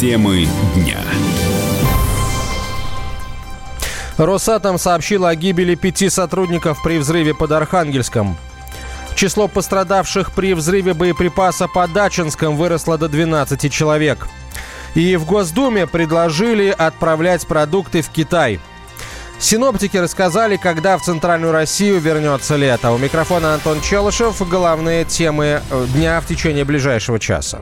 Темы дня. Росатом сообщил о гибели пяти сотрудников при взрыве под Архангельском. Число пострадавших при взрыве боеприпаса под Дачинском выросло до 12 человек. И в Госдуме предложили отправлять продукты в Китай. Синоптики рассказали, когда в Центральную Россию вернется лето. У микрофона Антон Челышев. Главные темы дня в течение ближайшего часа.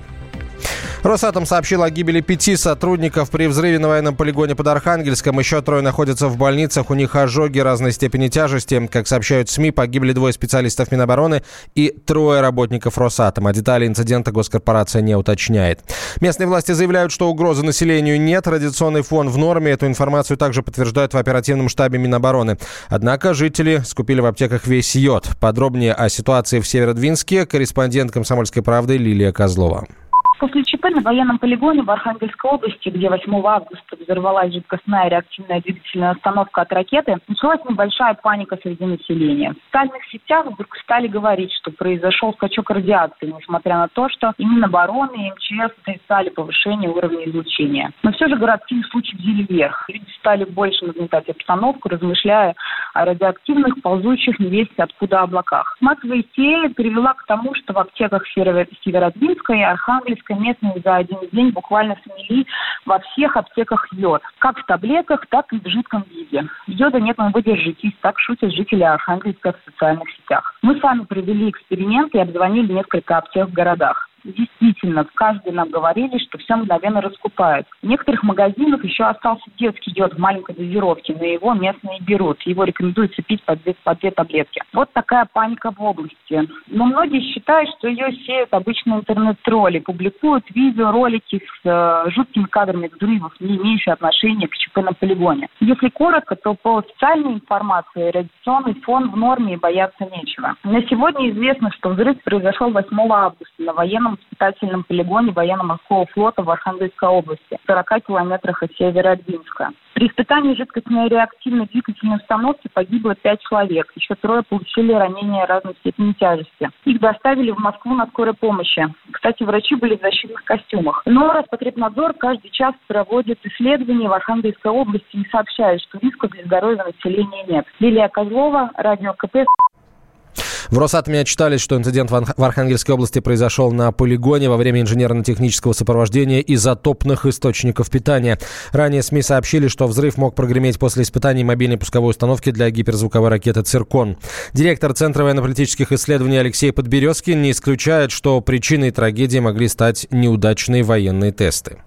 Росатом сообщил о гибели пяти сотрудников при взрыве на военном полигоне под Архангельском. Еще трое находятся в больницах. У них ожоги разной степени тяжести. Как сообщают СМИ, погибли двое специалистов Минобороны и трое работников Росатома. Детали инцидента госкорпорация не уточняет. Местные власти заявляют, что угрозы населению нет. Радиационный фон в норме. Эту информацию также подтверждают в оперативном штабе Минобороны. Однако жители скупили в аптеках весь йод. Подробнее о ситуации в Северодвинске корреспондент «Комсомольской правды» Лилия Козлова. После ЧП на военном полигоне в Архангельской области, где 8 августа взорвалась жидкостная реактивная двигательная установка от ракеты, началась небольшая паника среди населения. В социальных сетях вдруг стали говорить, что произошел скачок радиации, несмотря на то, что и Минобороны, и МЧС отрицали повышение уровня излучения. Но все же городские случаи взяли вверх. Люди стали больше нагнетать обстановку, размышляя радиоактивных, ползущих невесть откуда облаках. Массовая истерия привела к тому, что в аптеках Северодвинска и Архангельска местные за один день буквально смели во всех аптеках йод. Как в таблетках, так и в жидком виде. Йода нет, но вы держитесь, так шутят жители Архангельска в социальных сетях. Мы сами провели эксперимент и обзвонили несколько аптек в городах действительно, каждый нам говорили, что все мгновенно раскупают. В некоторых магазинах еще остался детский йод в маленькой дозировке, но его местные берут. Его рекомендуется пить по две, по две таблетки. Вот такая паника в области. Но многие считают, что ее сеют обычные интернет-тролли, публикуют видеоролики с э, жуткими кадрами взрывов, не имеющие отношения к ЧП на полигоне. Если коротко, то по официальной информации радиационный фон в норме и бояться нечего. На сегодня известно, что взрыв произошел 8 августа на военном испытательном полигоне военно-морского флота в Архангельской области, в 40 километрах от Северодвинска. При испытании жидкостной реактивной двигательной установки погибло пять человек. Еще трое получили ранения разной степени тяжести. Их доставили в Москву на скорой помощи. Кстати, врачи были в защитных костюмах. Но Роспотребнадзор каждый час проводит исследования в Архангельской области и сообщает, что риска для здоровья населения нет. Лилия Козлова, Радио КП. В Росатоме отчитались, что инцидент в Архангельской области произошел на полигоне во время инженерно-технического сопровождения изотопных источников питания. Ранее СМИ сообщили, что взрыв мог прогреметь после испытаний мобильной пусковой установки для гиперзвуковой ракеты «Циркон». Директор Центра военно-политических исследований Алексей Подберезкин не исключает, что причиной трагедии могли стать неудачные военные тесты.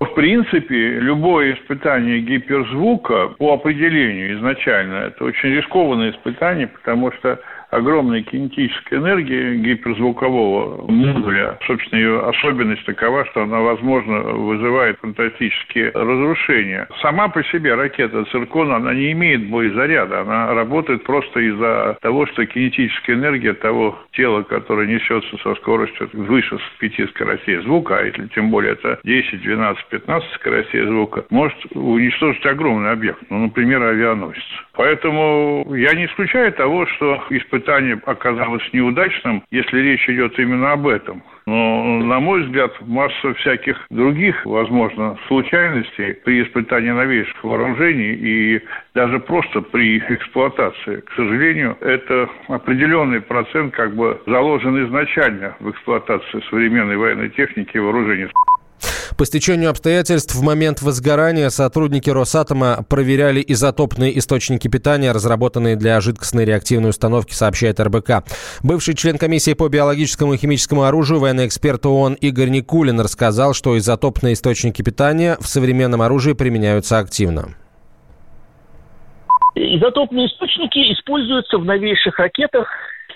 В принципе, любое испытание гиперзвука по определению изначально это очень рискованное испытание, потому что огромная кинетическая энергия гиперзвукового модуля. Собственно, ее особенность такова, что она, возможно, вызывает фантастические разрушения. Сама по себе ракета «Циркон», она не имеет боезаряда. Она работает просто из-за того, что кинетическая энергия того тела, которое несется со скоростью выше пяти скоростей звука, а если тем более это 10, 12, 15 скоростей звука, может уничтожить огромный объект, ну, например, авианосец. Поэтому я не исключаю того, что испытание оказалось неудачным, если речь идет именно об этом. Но, на мой взгляд, масса всяких других, возможно, случайностей при испытании новейших вооружений и даже просто при эксплуатации. К сожалению, это определенный процент как бы заложен изначально в эксплуатации современной военной техники и вооружений. По стечению обстоятельств в момент возгорания сотрудники Росатома проверяли изотопные источники питания, разработанные для жидкостной реактивной установки, сообщает РБК. Бывший член комиссии по биологическому и химическому оружию, военный эксперт ООН Игорь Никулин рассказал, что изотопные источники питания в современном оружии применяются активно. Изотопные источники используются в новейших ракетах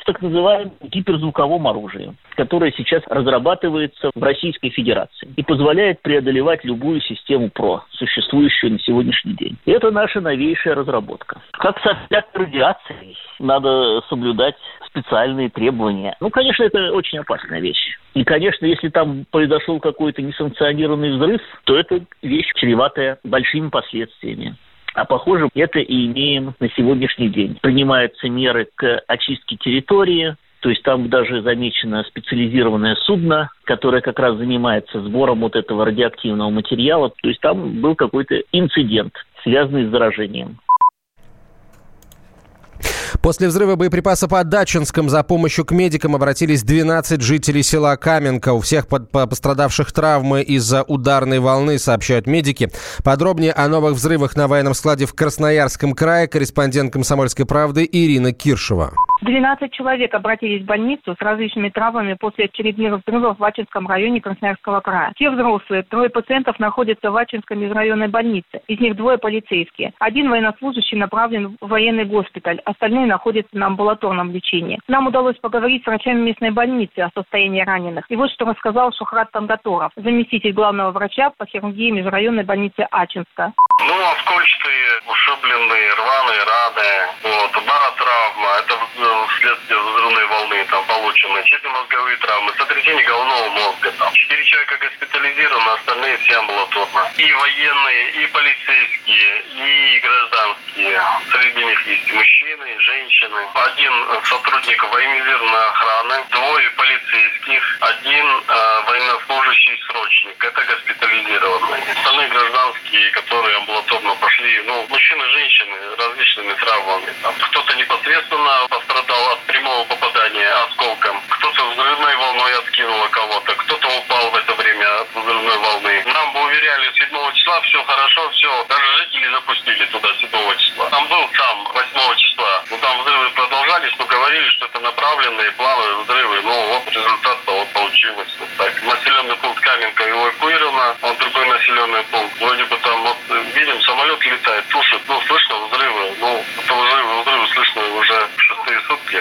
так называемом гиперзвуковом оружии, которое сейчас разрабатывается в Российской Федерации и позволяет преодолевать любую систему ПРО, существующую на сегодняшний день. Это наша новейшая разработка. Как со всякой радиацией, надо соблюдать специальные требования. Ну, конечно, это очень опасная вещь. И, конечно, если там произошел какой-то несанкционированный взрыв, то это вещь чреватая большими последствиями. А похоже, это и имеем на сегодняшний день. Принимаются меры к очистке территории, То есть там даже замечено специализированное судно, которое как раз занимается сбором вот этого радиоактивного материала. То есть там был какой-то инцидент, связанный с заражением. После взрыва боеприпаса под Дачинском за помощью к медикам обратились 12 жителей села Каменка. У всех под, пострадавших травмы из-за ударной волны, сообщают медики. Подробнее о новых взрывах на военном складе в Красноярском крае корреспондент «Комсомольской правды» Ирина Киршева. 12 человек обратились в больницу с различными травмами после очередных взрывов в Ачинском районе Красноярского края. Все взрослые, трое пациентов находятся в Ачинской межрайонной больнице. Из них двое полицейские. Один военнослужащий направлен в военный госпиталь, остальные находятся на амбулаторном лечении. Нам удалось поговорить с врачами местной больницы о состоянии раненых. И вот что рассказал Шухрат Тангаторов, заместитель главного врача по хирургии межрайонной больницы Ачинска. Ну, оскольчатые, ушибленные, рваные раны, вот, баротравма, это вследствие взрывной волны там получены, черепно-мозговые травмы, сотрясение головного мозга. Там. Четыре человека госпитализированы, остальные все амбулаторно. И военные, и полицейские, и гражданские. Среди них есть мужчины, женщины. Один сотрудник военизированной охраны, двое полицейских, один э, военнослужащий срочник. Это госпитализированные. Остальные гражданские, которые амбулаторно пошли, ну, мужчины, женщины, различными травмами. Кто-то непосредственно пострадал от прямого попадания осколком, кто-то взрывной волной откинуло кого-то, кто-то упал в это время от взрывной волны. Нам бы уверяли 7 числа все хорошо, все. Даже жители запустили туда 7 числа. Там был сам 8 числа. Ну там взрывы продолжались, но говорили, что это направленные плавы взрывы. Ну вот результат вот получилось. Вот так. Населенный пункт Каменка эвакуировано, вот другой населенный пункт. Вроде бы там вот видим, самолет летает, слушает, ну слышно взрывы. Ну это взрывы, взрывы слышно уже шестые сутки.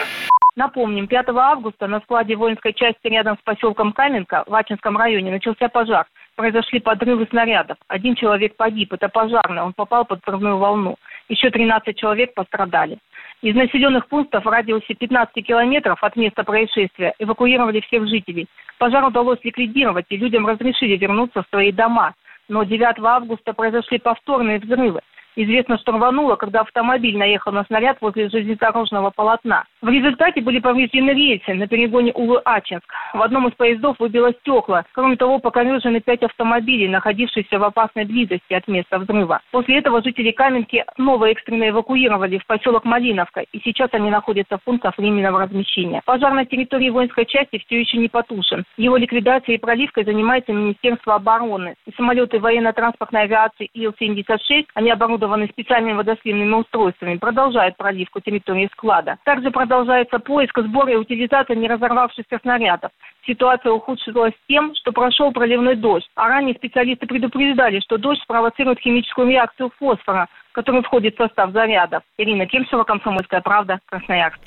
Напомним, 5 августа на складе воинской части рядом с поселком Каменка в Ачинском районе начался пожар. Произошли подрывы снарядов. Один человек погиб, это пожарный, он попал под взрывную волну. Еще 13 человек пострадали. Из населенных пунктов в радиусе 15 километров от места происшествия эвакуировали всех жителей. Пожар удалось ликвидировать, и людям разрешили вернуться в свои дома. Но 9 августа произошли повторные взрывы. Известно, что рвануло, когда автомобиль наехал на снаряд возле железнодорожного полотна. В результате были повреждены рельсы на перегоне Улы-Ачинск. В одном из поездов выбило стекла. Кроме того, покорежены пять автомобилей, находившихся в опасной близости от места взрыва. После этого жители Каменки снова экстренно эвакуировали в поселок Малиновка, и сейчас они находятся в пунктах временного размещения. Пожар на территории воинской части все еще не потушен. Его ликвидацией и проливкой занимается Министерство обороны. И самолеты военно-транспортной авиации Ил-76, они оборудованы оборудованы специальными водосливными устройствами, продолжают проливку территории склада. Также продолжается поиск, сбор и утилизация не разорвавшихся снарядов. Ситуация ухудшилась тем, что прошел проливной дождь, а ранее специалисты предупреждали, что дождь спровоцирует химическую реакцию фосфора, который входит в состав зарядов. Ирина Кирсова, Комсомольская правда, Красноярск.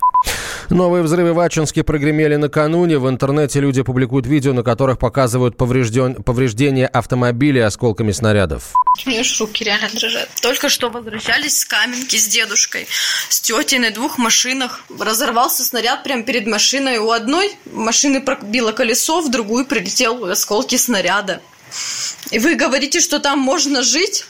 Новые взрывы в Ачинске прогремели накануне. В интернете люди публикуют видео, на которых показывают поврежден... повреждения автомобилей осколками снарядов. У меня руки реально дрожат. Только что возвращались с Каменки с дедушкой, с тетей на двух машинах. Разорвался снаряд прямо перед машиной. У одной машины пробило колесо, в другую прилетел осколки снаряда. И вы говорите, что там можно жить?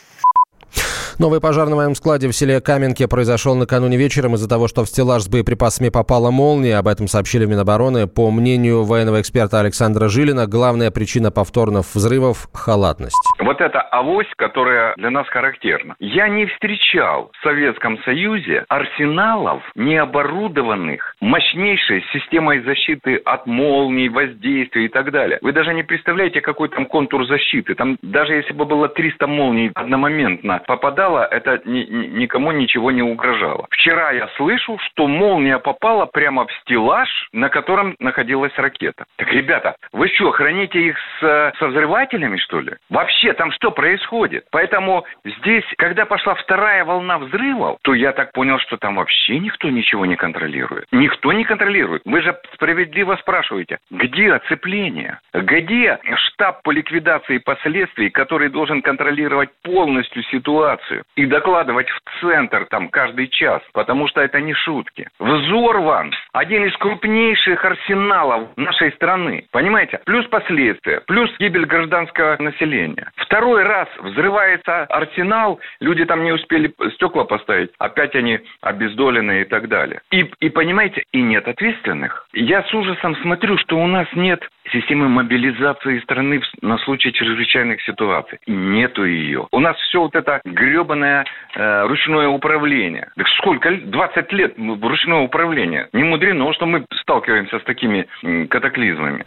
Новый пожар на моем складе в селе Каменке произошел накануне вечером из-за того, что в стеллаж с боеприпасами попала молния. Об этом сообщили Минобороны. По мнению военного эксперта Александра Жилина, главная причина повторных взрывов – халатность. Вот это авось, которая для нас характерна. Я не встречал в Советском Союзе арсеналов, необорудованных мощнейшей системой защиты от молний, воздействия и так далее. Вы даже не представляете, какой там контур защиты. Там даже если бы было 300 молний одномоментно попадало попадала, это ни, ни, никому ничего не угрожало. Вчера я слышу, что молния попала прямо в стеллаж, на котором находилась ракета. Так, ребята, вы что, храните их с, со взрывателями, что ли? Вообще, там что происходит? Поэтому здесь, когда пошла вторая волна взрывов, то я так понял, что там вообще никто ничего не контролирует. Никто не контролирует. Вы же справедливо спрашиваете, где оцепление? Где штаб по ликвидации последствий, который должен контролировать полностью ситуацию? и докладывать в центр там каждый час, потому что это не шутки. Взорван один из крупнейших арсеналов нашей страны. Понимаете? Плюс последствия, плюс гибель гражданского населения. Второй раз взрывается арсенал, люди там не успели стекла поставить, опять они обездолены и так далее. И, и понимаете, и нет ответственных. Я с ужасом смотрю, что у нас нет системы мобилизации страны на случай чрезвычайных ситуаций. Нету ее. У нас все вот это гребаное э, ручное управление. Так сколько? 20 лет ручное управление. Не мудрено, что мы сталкиваемся с такими катаклизмами.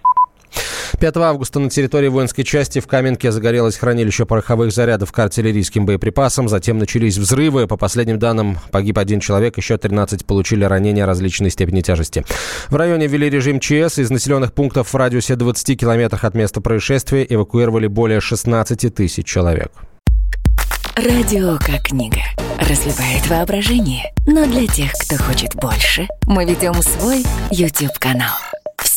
5 августа на территории воинской части в Каменке загорелось хранилище пороховых зарядов к артиллерийским боеприпасам. Затем начались взрывы. По последним данным, погиб один человек, еще 13 получили ранения различной степени тяжести. В районе ввели режим ЧС. Из населенных пунктов в радиусе 20 километрах от места происшествия эвакуировали более 16 тысяч человек. Радио как книга. Разливает воображение. Но для тех, кто хочет больше, мы ведем свой YouTube-канал.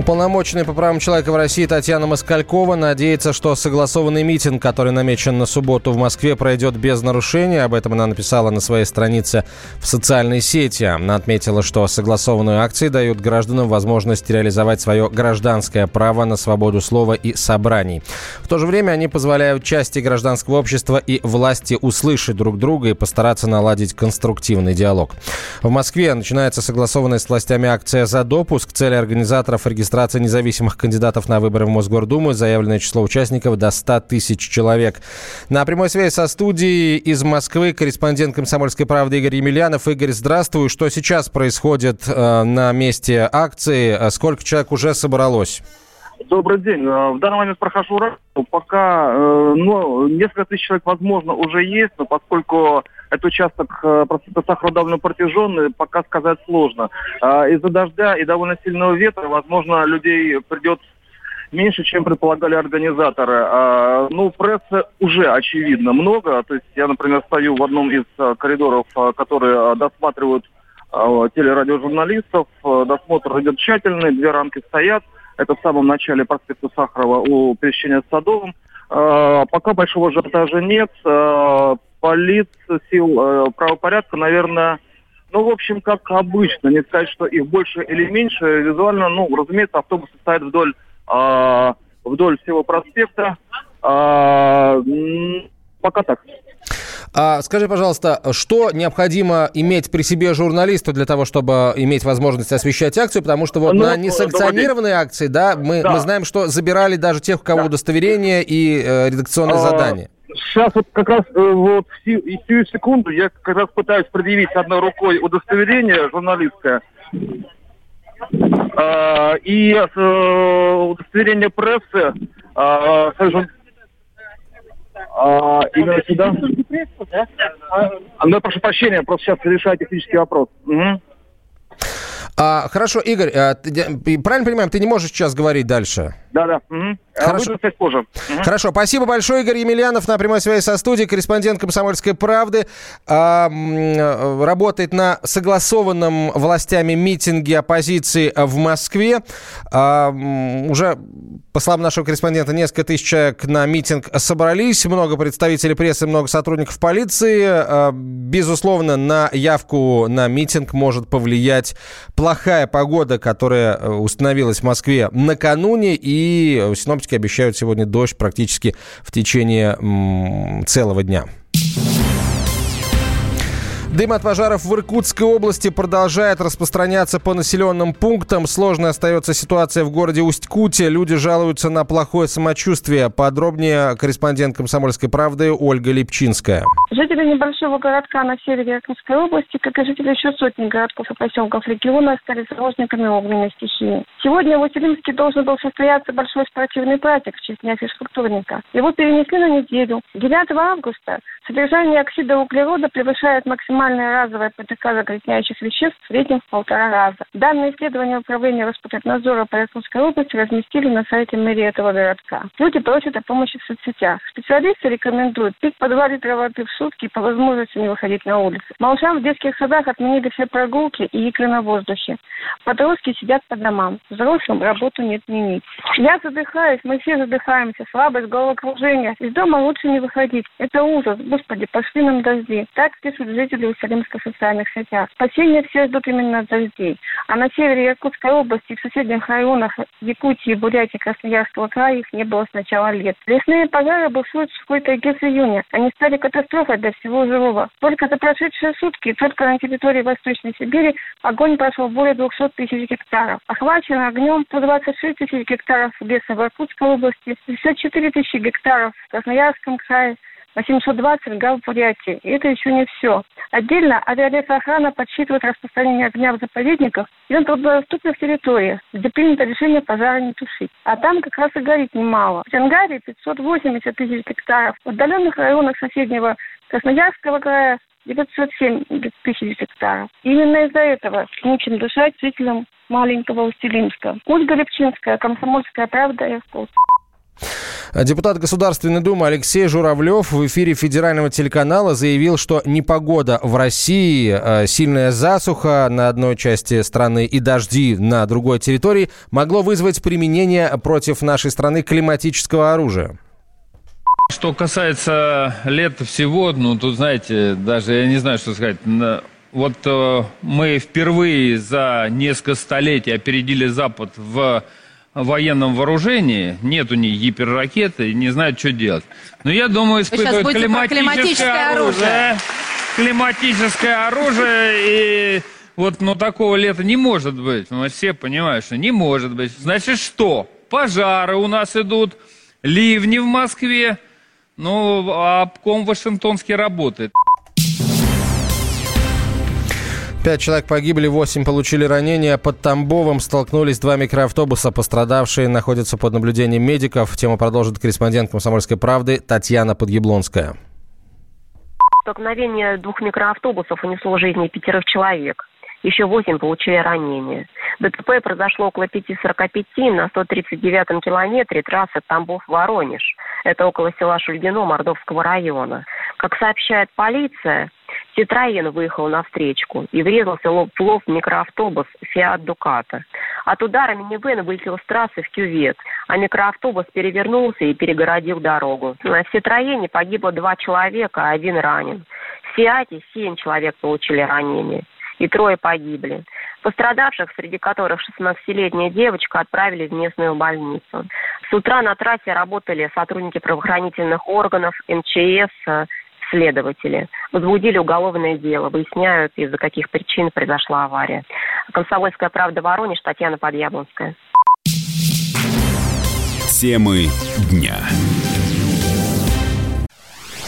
Уполномоченный по правам человека в России Татьяна Москалькова надеется, что согласованный митинг, который намечен на субботу в Москве, пройдет без нарушений. Об этом она написала на своей странице в социальной сети. Она отметила, что согласованные акции дают гражданам возможность реализовать свое гражданское право на свободу слова и собраний. В то же время они позволяют части гражданского общества и власти услышать друг друга и постараться наладить конструктивный диалог. В Москве начинается согласованная с властями акция «За допуск». Цель организаторов – регистрация независимых кандидатов на выборы в Мосгордуму. Заявленное число участников до 100 тысяч человек. На прямой связи со студией из Москвы корреспондент «Комсомольской правды» Игорь Емельянов. Игорь, здравствуй. Что сейчас происходит э, на месте акции? Сколько человек уже собралось? Добрый день. Э, в данный момент прохожу Пока э, ну, несколько тысяч человек, возможно, уже есть, но поскольку этот участок э, довольно протяженный, пока сказать сложно. А, из-за дождя и довольно сильного ветра, возможно, людей придет меньше, чем предполагали организаторы. А, ну, прессы уже, очевидно, много. То есть я, например, стою в одном из а, коридоров, которые досматривают телерадиожурналистов. Досмотр идет тщательный, две рамки стоят. Это в самом начале проспекта Сахарова у пересечения с Садовым. Пока большого ажиотажа нет полиция, сил э, правопорядка, наверное, ну, в общем, как обычно. Не сказать, что их больше или меньше. Визуально, ну, разумеется, автобусы стоят вдоль, э, вдоль всего проспекта. Э, пока так. А, скажи, пожалуйста, что необходимо иметь при себе журналисту для того, чтобы иметь возможность освещать акцию? Потому что вот ну, на несанкционированные акции, да, мы, да. мы знаем, что забирали даже тех, у кого да. удостоверение и э, редакционные а, задания. Сейчас вот как раз э, вот в сию секунду я как раз пытаюсь предъявить одной рукой удостоверение журналистское э, и э, удостоверение прессы э, а, именно сюда. Ну, я прошу прощения, просто сейчас решаю технический вопрос. Угу. А, хорошо, Игорь, а, ты, правильно понимаем, ты не можешь сейчас говорить дальше? Да, да. Угу. Хорошо. Буду позже. Угу. Хорошо, спасибо большое, Игорь Емельянов на прямой связи со студией, корреспондент «Комсомольской правды». А, работает на согласованном властями митинге оппозиции в Москве. А, уже, по словам нашего корреспондента, несколько тысяч человек на митинг собрались. Много представителей прессы, много сотрудников полиции. А, безусловно, на явку на митинг может повлиять плохая погода, которая э, установилась в Москве накануне. И синоптики обещают сегодня дождь практически в течение целого дня. Дым от пожаров в Иркутской области продолжает распространяться по населенным пунктам. Сложной остается ситуация в городе Усть-Куте. Люди жалуются на плохое самочувствие. Подробнее корреспондент «Комсомольской правды» Ольга Липчинская. Жители небольшого городка на севере Иркутской области, как и жители еще сотни городков и поселков региона, стали заложниками огненной стихии. Сегодня в Усть-Илимске должен был состояться большой спортивный праздник в честь дня физкультурника. Его перенесли на неделю. 9 августа содержание оксида углерода превышает максимальное разовое ПТК загрязняющих веществ в среднем в полтора раза. Данные исследования Управления Роспотребнадзора по Иркутской области разместили на сайте мэрии этого городка. Люди просят о помощи в соцсетях. Специалисты рекомендуют пить по 2 литра воды в сутки по возможности не выходить на улицу. Малышам в детских садах отменили все прогулки и игры на воздухе. Подростки сидят по домам. Взрослым работу не отменить. Я задыхаюсь, мы все задыхаемся. Слабость, головокружение. Из дома лучше не выходить. Это ужас. Господи, пошли нам дожди. Так пишут жители Уссалимска в социальных сетях. Спасение все ждут именно дождей. А на севере Иркутской области в соседних районах Якутии, Бурятии, Красноярского края их не было с начала лет. Лесные пожары бушуют в тайге с июня. Они стали катастрофой для всего живого. Только за прошедшие сутки только на территории Восточной Сибири огонь прошел более 200 тысяч гектаров. Охвачено огнем 126 тысяч гектаров леса в Иркутской области, 54 тысячи гектаров в Красноярском крае, 820 гав Бурятии. И это еще не все. Отдельно авиалесоохрана подсчитывает распространение огня в заповедниках и на труднодоступных территориях, где принято решение пожара не тушить. А там как раз и горит немало. В Сенгаре 580 тысяч гектаров. В отдаленных районах соседнего Красноярского края 907 тысяч гектаров. Именно из-за этого мучим дышать жителям маленького Устилимска. Ольга Лепчинская, Комсомольская правда, Иркутск. Депутат Государственной Думы Алексей Журавлев в эфире федерального телеканала заявил, что непогода в России, э, сильная засуха на одной части страны и дожди на другой территории могло вызвать применение против нашей страны климатического оружия. Что касается лета всего, ну, тут, знаете, даже я не знаю, что сказать. Вот э, мы впервые за несколько столетий опередили Запад в военном вооружении, нет у них гиперракеты, не знают, что делать. Но я думаю, испытывают климатическое, климатическое оружие. Климатическое оружие и вот, ну, такого лета не может быть. Мы все понимаем, что не может быть. Значит, что? Пожары у нас идут, ливни в Москве, ну, а обком Вашингтонский работает. Пять человек погибли, восемь получили ранения. Под Тамбовом столкнулись два микроавтобуса. Пострадавшие находятся под наблюдением медиков. Тему продолжит корреспондент «Комсомольской правды» Татьяна Подъяблонская. Столкновение двух микроавтобусов унесло жизни пятерых человек. Еще восемь получили ранения. ДТП произошло около 5.45 на 139-м километре трассы Тамбов-Воронеж. Это около села Шульгино Мордовского района. Как сообщает полиция, Ситроен выехал на встречку и врезался лоб в лоб микроавтобус «Фиат Дуката». От удара минивэн вылетел с трассы в кювет, а микроавтобус перевернулся и перегородил дорогу. В Ситроене погибло два человека, один ранен. В Фиате семь человек получили ранения и трое погибли. Пострадавших, среди которых 16-летняя девочка, отправили в местную больницу. С утра на трассе работали сотрудники правоохранительных органов, МЧС, следователи. Возбудили уголовное дело, выясняют, из-за каких причин произошла авария. Комсомольская правда Воронеж, Татьяна Подъяблонская. Темы дня.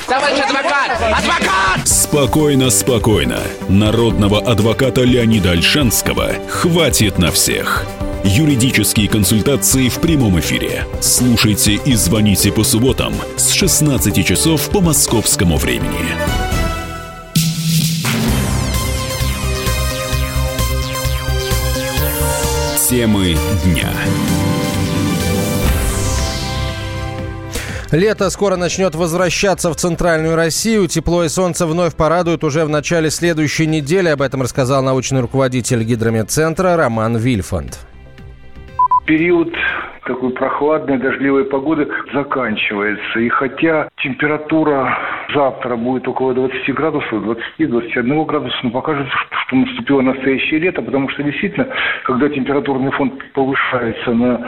Товарищ адвокат! Адвокат! Спокойно, спокойно. Народного адвоката Леонида Альшанского хватит на всех. Юридические консультации в прямом эфире. Слушайте и звоните по субботам с 16 часов по московскому времени. Темы дня. Лето скоро начнет возвращаться в центральную Россию. Тепло и солнце вновь порадуют уже в начале следующей недели. Об этом рассказал научный руководитель гидрометцентра Роман Вильфанд период такой прохладной, дождливой погоды заканчивается. И хотя температура завтра будет около 20 градусов, 20-21 градуса, но покажется, что наступило настоящее лето, потому что действительно, когда температурный фон повышается на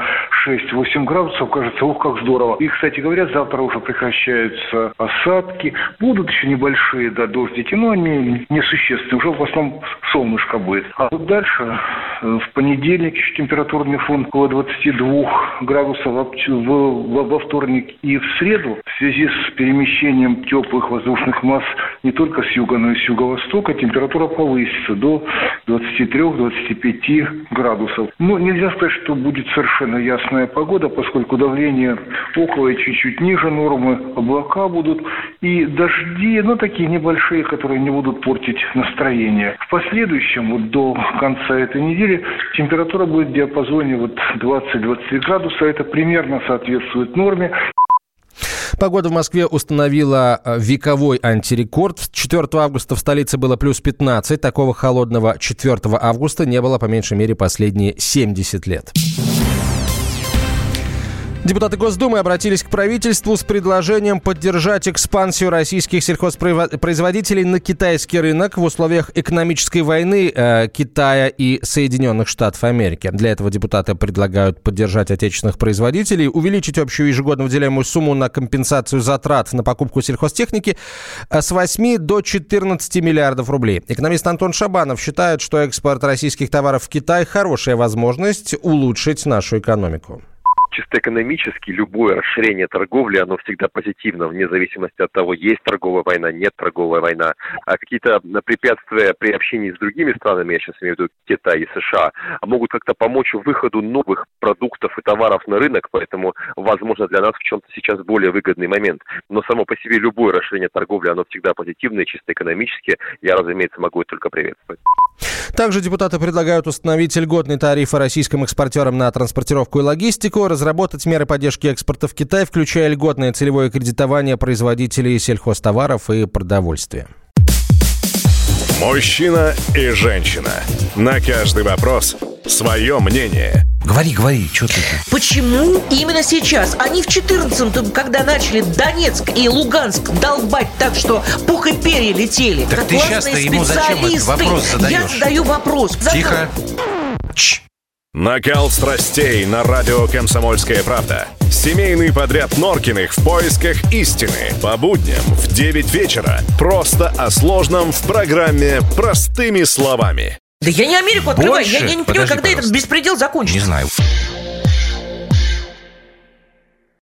6-8 градусов, кажется, ух, как здорово. И, кстати говоря, завтра уже прекращаются осадки. Будут еще небольшие, да, дождики, но они несущественные. Уже в основном солнышко будет. А вот дальше, э, в понедельник температурный фон около 22 градусов во вторник и в среду в связи с перемещением теплых воздушных масс не только с юга, но и с юго-востока температура повысится до 23-25 градусов. Но нельзя сказать, что будет совершенно ясная погода, поскольку давление около и чуть-чуть ниже нормы, облака будут и дожди, ну, такие небольшие, которые не будут портить настроение. В последующем, вот до конца этой недели, температура будет в диапазоне вот 20-23 градуса. Это примерно соответствует норме. Погода в Москве установила э, вековой антирекорд. 4 августа в столице было плюс 15. Такого холодного 4 августа не было, по меньшей мере, последние 70 лет. Депутаты Госдумы обратились к правительству с предложением поддержать экспансию российских сельхозпроизводителей на китайский рынок в условиях экономической войны э, Китая и Соединенных Штатов Америки. Для этого депутаты предлагают поддержать отечественных производителей, увеличить общую ежегодно выделяемую сумму на компенсацию затрат на покупку сельхозтехники э, с 8 до 14 миллиардов рублей. Экономист Антон Шабанов считает, что экспорт российских товаров в Китай – хорошая возможность улучшить нашу экономику чисто экономически любое расширение торговли, оно всегда позитивно, вне зависимости от того, есть торговая война, нет торговая война. А какие-то препятствия при общении с другими странами, я сейчас имею в виду Китай и США, могут как-то помочь выходу новых продуктов и товаров на рынок, поэтому, возможно, для нас в чем-то сейчас более выгодный момент. Но само по себе любое расширение торговли, оно всегда позитивное, чисто экономически. Я, разумеется, могу это только приветствовать. Также депутаты предлагают установить льготный тариф российским экспортерам на транспортировку и логистику, разработать меры поддержки экспорта в Китай, включая льготное целевое кредитование производителей сельхозтоваров и продовольствия. Мужчина и женщина. На каждый вопрос свое мнение. Говори, говори, что ты? Почему именно сейчас? Они в 14-м, когда начали Донецк и Луганск долбать так, что пух и перья летели. Так ты сейчас-то ему зачем этот вопрос задаешь? Я задаю вопрос. Тихо. Чш. Накал страстей на радио «Комсомольская правда». Семейный подряд Норкиных в поисках истины. По будням в 9 вечера. Просто о сложном в программе «Простыми словами». Да я не Америку открываю. Я, я не понимаю, когда пожалуйста. этот беспредел закончится. Не знаю.